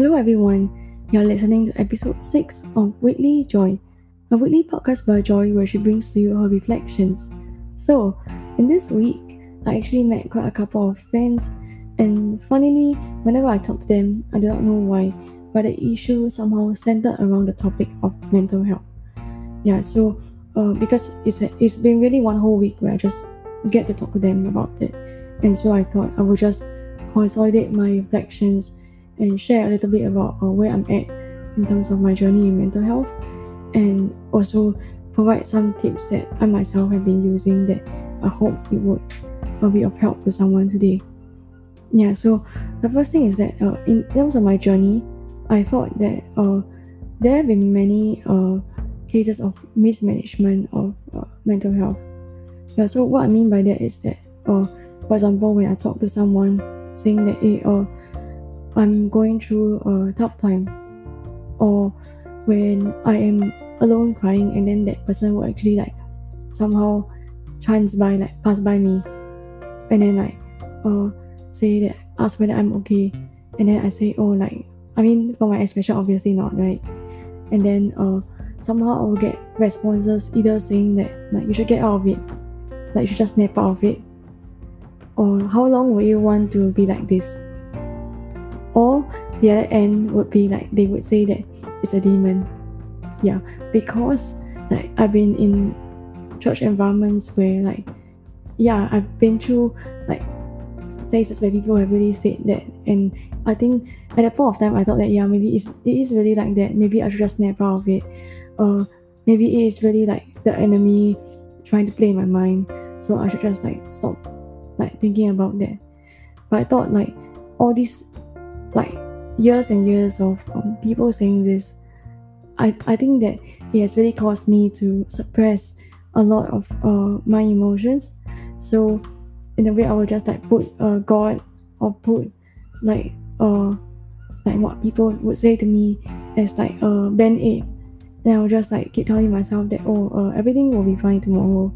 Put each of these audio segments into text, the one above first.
Hello, everyone. You're listening to episode 6 of Weekly Joy, a weekly podcast by Joy where she brings to you her reflections. So, in this week, I actually met quite a couple of friends, and funnily, whenever I talk to them, I do not know why, but the issue somehow centered around the topic of mental health. Yeah, so uh, because it's, it's been really one whole week where I just get to talk to them about it, and so I thought I would just consolidate my reflections and share a little bit about uh, where I'm at in terms of my journey in mental health and also provide some tips that I myself have been using that I hope it would be of help to someone today. Yeah, so the first thing is that uh, in terms of my journey, I thought that uh, there have been many uh, cases of mismanagement of uh, mental health. Yeah, so what I mean by that is that, uh, for example, when I talk to someone saying that, hey, uh, I'm going through a tough time, or when I am alone crying, and then that person will actually like somehow chance by like pass by me, and then like uh say that ask whether I'm okay, and then I say oh like I mean for my expression obviously not right, and then uh somehow I will get responses either saying that like you should get out of it, like you should just snap out of it, or how long will you want to be like this? Or the other end would be like they would say that it's a demon. Yeah, because like I've been in church environments where like yeah, I've been through like places where people have really said that. And I think at that point of time I thought that yeah maybe it's, it is really like that. Maybe I should just snap out of it. Or maybe it is really like the enemy trying to play in my mind. So I should just like stop like thinking about that. But I thought like all these like years and years of um, people saying this, I, I think that it has really caused me to suppress a lot of uh, my emotions. So in a way, I would just like put uh, God or put like uh like what people would say to me as like a band aid. And I would just like keep telling myself that oh uh, everything will be fine tomorrow.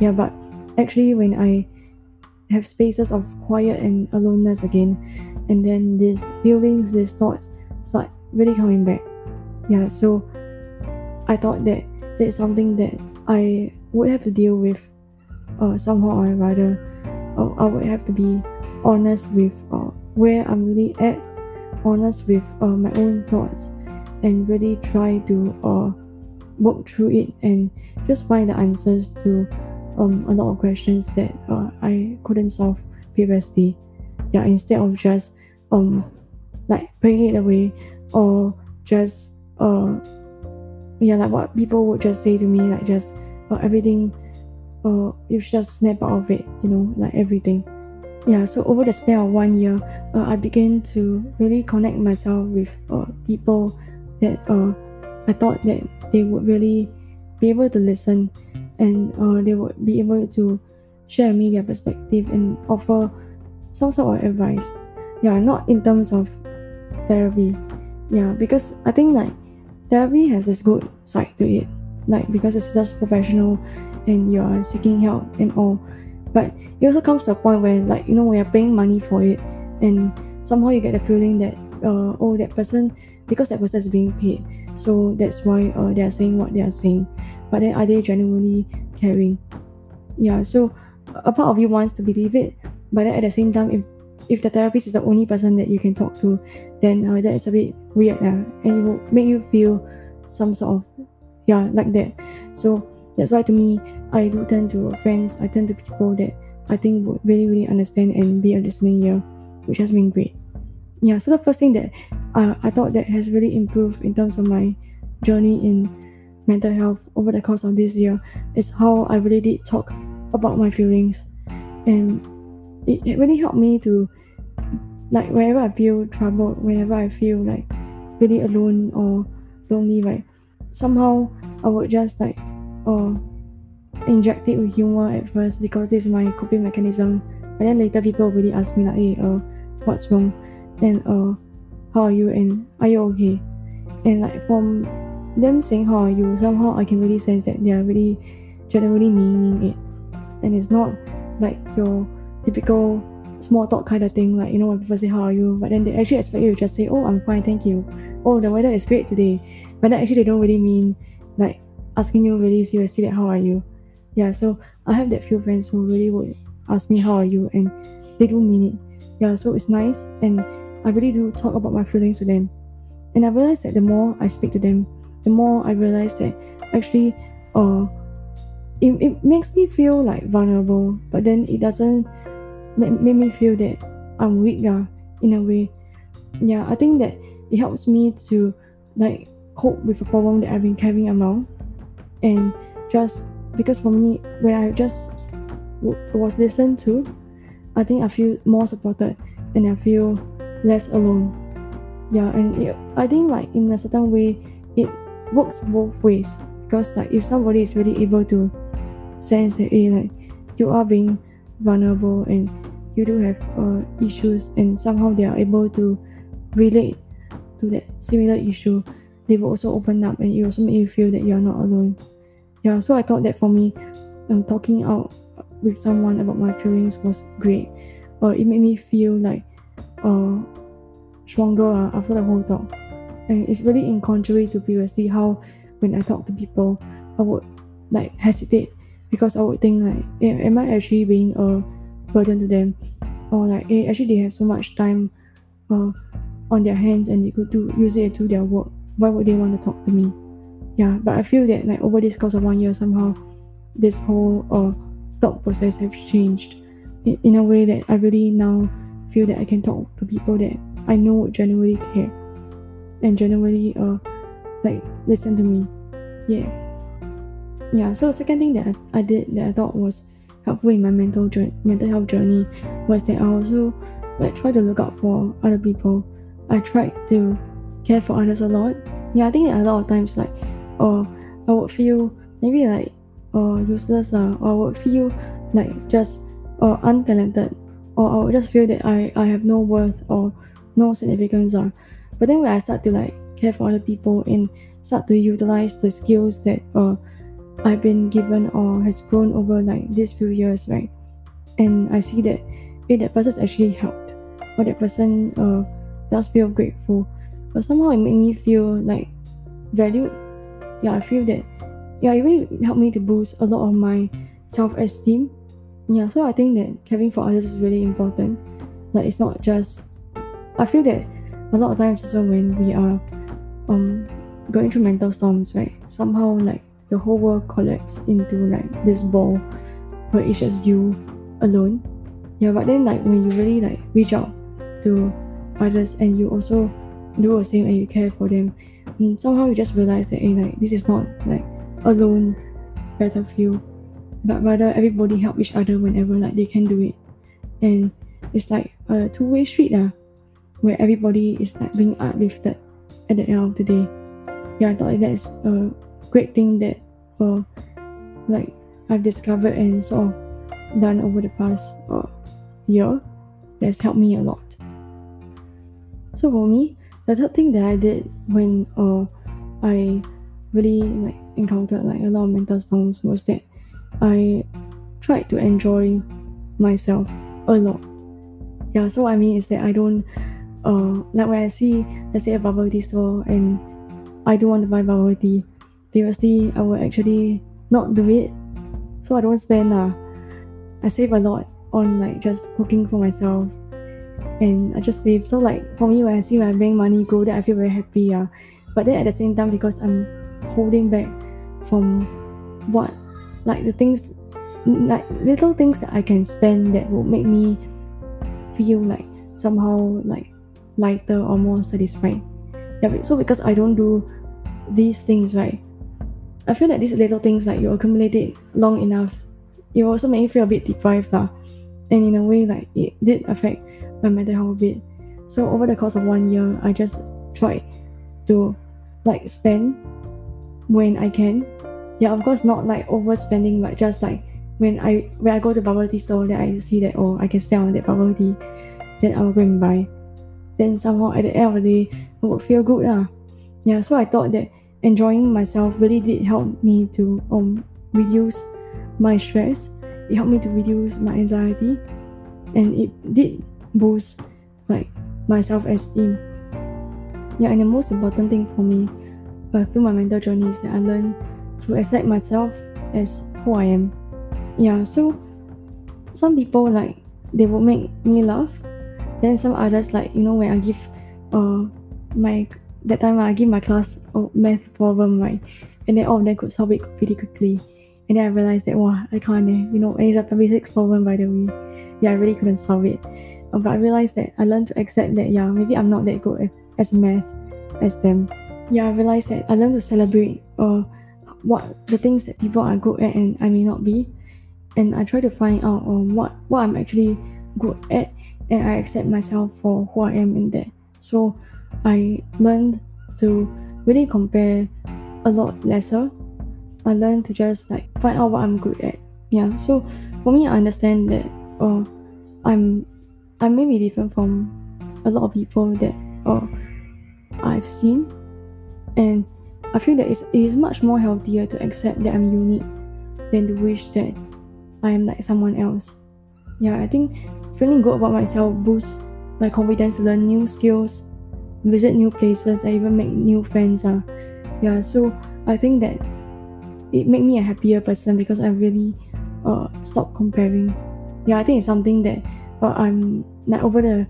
Yeah, but actually when I have spaces of quiet and aloneness again, and then these feelings these thoughts start really coming back. Yeah so i thought that that's something that i would have to deal with uh, somehow or rather uh, i would have to be honest with uh, where i'm really at honest with uh, my own thoughts and really try to uh, work through it and just find the answers to um, a lot of questions that uh, i couldn't solve previously. Yeah instead of just um like putting it away or just uh yeah like what people would just say to me like just uh, everything uh you should just snap out of it you know like everything. Yeah so over the span of one year uh, i began to really connect myself with uh, people that uh, i thought that they would really be able to listen and uh, they would be able to share me their perspective and offer some sort of advice. Yeah, not in terms of therapy. Yeah, because I think like therapy has this good side to it. Like because it's just professional and you're seeking help and all. But it also comes to a point where like, you know, we are paying money for it and somehow you get the feeling that uh, oh that person because that person is being paid. So that's why uh, they are saying what they are saying. But then are they genuinely caring? Yeah, so a part of you wants to believe it, but then at the same time, if if the therapist is the only person that you can talk to, then uh, that is a bit weird, uh, and it will make you feel some sort of yeah like that. So that's why to me, I do turn to friends. I turn to people that I think would really really understand and be a listening ear, which has been great. Yeah. So the first thing that uh, I thought that has really improved in terms of my journey in mental health over the course of this year is how I really did talk about my feelings and it, really helped me to like whenever I feel troubled, whenever I feel like really alone or lonely, right? Somehow I would just like uh inject it with humor at first because this is my coping mechanism. And then later people really ask me like, hey, uh, what's wrong? And uh how are you and are you okay? And like from them saying how are you, somehow I can really sense that they are really genuinely meaning it. And it's not like your typical small talk kind of thing, like you know when people say how are you, but then they actually expect you to just say, Oh, I'm fine, thank you. Oh, the weather is great today. But then actually they don't really mean like asking you really seriously that how are you. Yeah, so I have that few friends who really would ask me how are you and they do mean it. Yeah, so it's nice and I really do talk about my feelings to them. And I realize that the more I speak to them, the more I realize that actually uh it, it makes me feel like vulnerable, but then it doesn't make, make me feel that I'm weak uh, in a way. Yeah, I think that it helps me to like cope with a problem that I've been carrying around and just because for me when I just w- was listened to I think I feel more supported and I feel less alone yeah and it, I think like in a certain way works both ways. Because like if somebody is really able to sense that hey, like you are being vulnerable and you do have uh, issues and somehow they are able to relate to that similar issue they will also open up and it also make you feel that you're not alone. Yeah so i thought that for me um, talking out with someone about my feelings was great. Uh, it made me feel like uh, stronger uh, after the whole talk and it's really in contrary to previously how when i talk to people i would like hesitate. Because i would think like am i actually being a burden to them? Or like hey, actually they have so much time uh, on their hands and they could do use it to their work. Why would they want to talk to me? Yeah but i feel that like over this course of one year somehow this whole uh, thought process has changed. In, in a way that i really now feel that i can talk to people that i know genuinely care and genuinely uh like listen to me. Yeah. Yeah so the second thing that I, I did that i thought was helpful in my mental journey, mental health journey was that i also like try to look out for other people. I tried to care for others a lot. Yeah i think a lot of times like or I would feel maybe like uh, useless uh, or I would feel like just uh, untalented or I would just feel that I, I have no worth or no significance uh. But then when I start to like care for other people and start to utilize the skills that uh, I've been given or has grown over like these few years right and I see that hey, that person's actually helped or that person uh, does feel grateful but somehow it made me feel like valued yeah, I feel that yeah, it really helped me to boost a lot of my self-esteem. Yeah, so I think that caring for others is really important. Like it's not just I feel that a lot of times also when we are um going through mental storms, right? Somehow like the whole world collapse into like this ball where it's just you alone. Yeah, but then like when you really like reach out to others and you also do the same and you care for them, and somehow you just realize that hey, like this is not like alone battlefield but rather everybody help each other whenever like they can do it and it's like a two-way street uh, where everybody is like being uplifted at the end of the day. Yeah i thought that's a great thing that uh, like i've discovered and sort of done over the past uh, year. That's helped me a lot. So for me the third thing that I did when uh, I really like encountered like a lot of mental storms was that I tried to enjoy myself a lot. Yeah, so I mean is that I don't uh like when I see let's say a bubble tea store and I do want to buy bubble tea, previously I would actually not do it. So I don't spend uh I save a lot on like just cooking for myself and I just save. So like for me, when I see my bank money grow, then I feel very happy. Yeah, but then at the same time, because I'm holding back from what like the things like little things that I can spend that will make me feel like somehow like lighter or more satisfied. Yeah, so because I don't do these things right, I feel that these little things like you accumulate it long enough, it also make you feel a bit deprived lah. And in a way like it did affect my mental health a bit. So over the course of one year, I just tried to like spend when I can. Yeah, of course not like overspending, but just like when I when I go to bubble tea store, then I see that oh I can spend on that bubble tea, then I will go and buy. Then somehow at the end of the day, I would feel good lah. Yeah, so I thought that enjoying myself really did help me to um reduce my stress. It helped me to reduce my anxiety and it did boost like my self-esteem yeah and the most important thing for me uh, through my mental journey is that i learned to accept myself as who i am yeah so some people like they will make me laugh then some others like you know when i give uh my that time i give my class a math problem right? And then all of them could solve it pretty quickly. And then i realized that wow i can't eh, you know and it's a basics problem by the way. Yeah i really couldn't solve it. Uh, but i realized that i learned to accept that yeah maybe i'm not that good at as math as them. Yeah i realized that i learned to celebrate uh what the things that people are good at and i may not be. And I try to find out um, what what I'm actually good at and I accept myself for who I am in there. So I learned to really compare a lot lesser. I learned to just like find out what I'm good at. Yeah. So for me I understand that uh, I'm I may be different from a lot of people that uh, I've seen and I feel that it's, it is much more healthier to accept that I'm unique than to wish that I am like someone else. Yeah, I think feeling good about myself boosts my confidence to learn new skills, visit new places, I even make new friends. Uh. Yeah, so I think that it made me a happier person because I really uh, stopped comparing. Yeah, I think it's something that uh, I'm like over the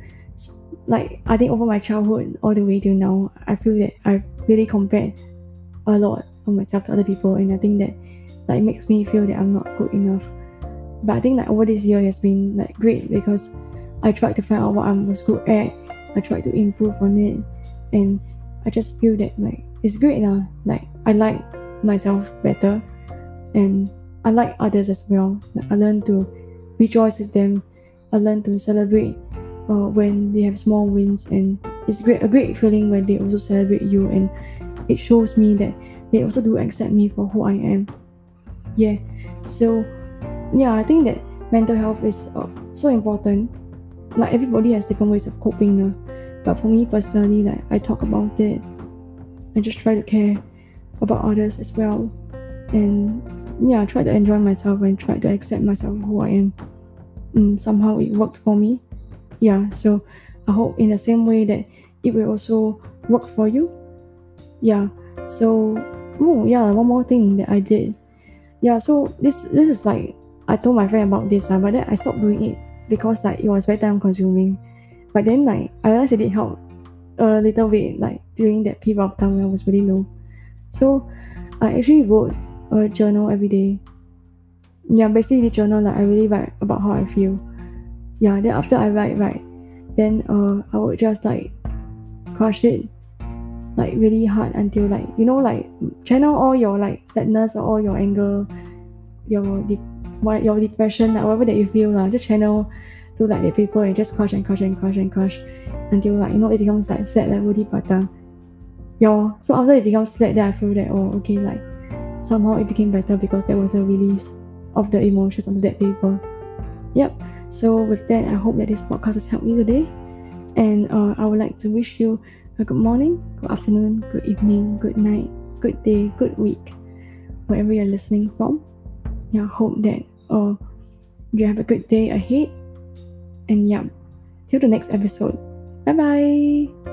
like I think over my childhood all the way till now, I feel that I've really compared a lot of myself to other people, and I think that like it makes me feel that I'm not good enough but I think like over this year has been like great because I tried to find out what I was good at. I tried to improve on it, and I just feel that like it's great now. Like I like myself better, and I like others as well. Like, I learn to rejoice with them. I learn to celebrate uh, when they have small wins, and it's great a great feeling when they also celebrate you, and it shows me that they also do accept me for who I am. Yeah, so yeah, I think that mental health is uh, so important. Like everybody has different ways of coping, uh, but for me personally, like I talk about it. I just try to care about others as well, and yeah, I try to enjoy myself and try to accept myself who I am. Mm, somehow it worked for me. Yeah, so I hope in the same way that it will also work for you. Yeah. So oh yeah, one more thing that I did. Yeah, so this this is like I told my friend about this, uh, but then I stopped doing it because like it was very time consuming. But then like I realized it did help a little bit like during that period of time when I was really low. So I actually wrote a journal every day. Yeah, basically the journal like I really write about how I feel. Yeah, then after I write right, then uh I would just like crush it like really hard until like you know like channel all your like sadness or all your anger, your what your depression, like whatever that you feel, like, just channel to like the paper and just crush and crush and crush and crush until like you know it becomes like flat like roti prata. Yeah. So after it becomes flat, then I feel that oh okay like somehow it became better because there was a release of the emotions on that paper. Yep. So with that, I hope that this podcast has helped you today. And uh, I would like to wish you a good morning, good afternoon, good evening, good night, good day, good week, wherever you're listening from. Yeah, hope that or you have a good day ahead. And yeah, till the next episode. Bye bye.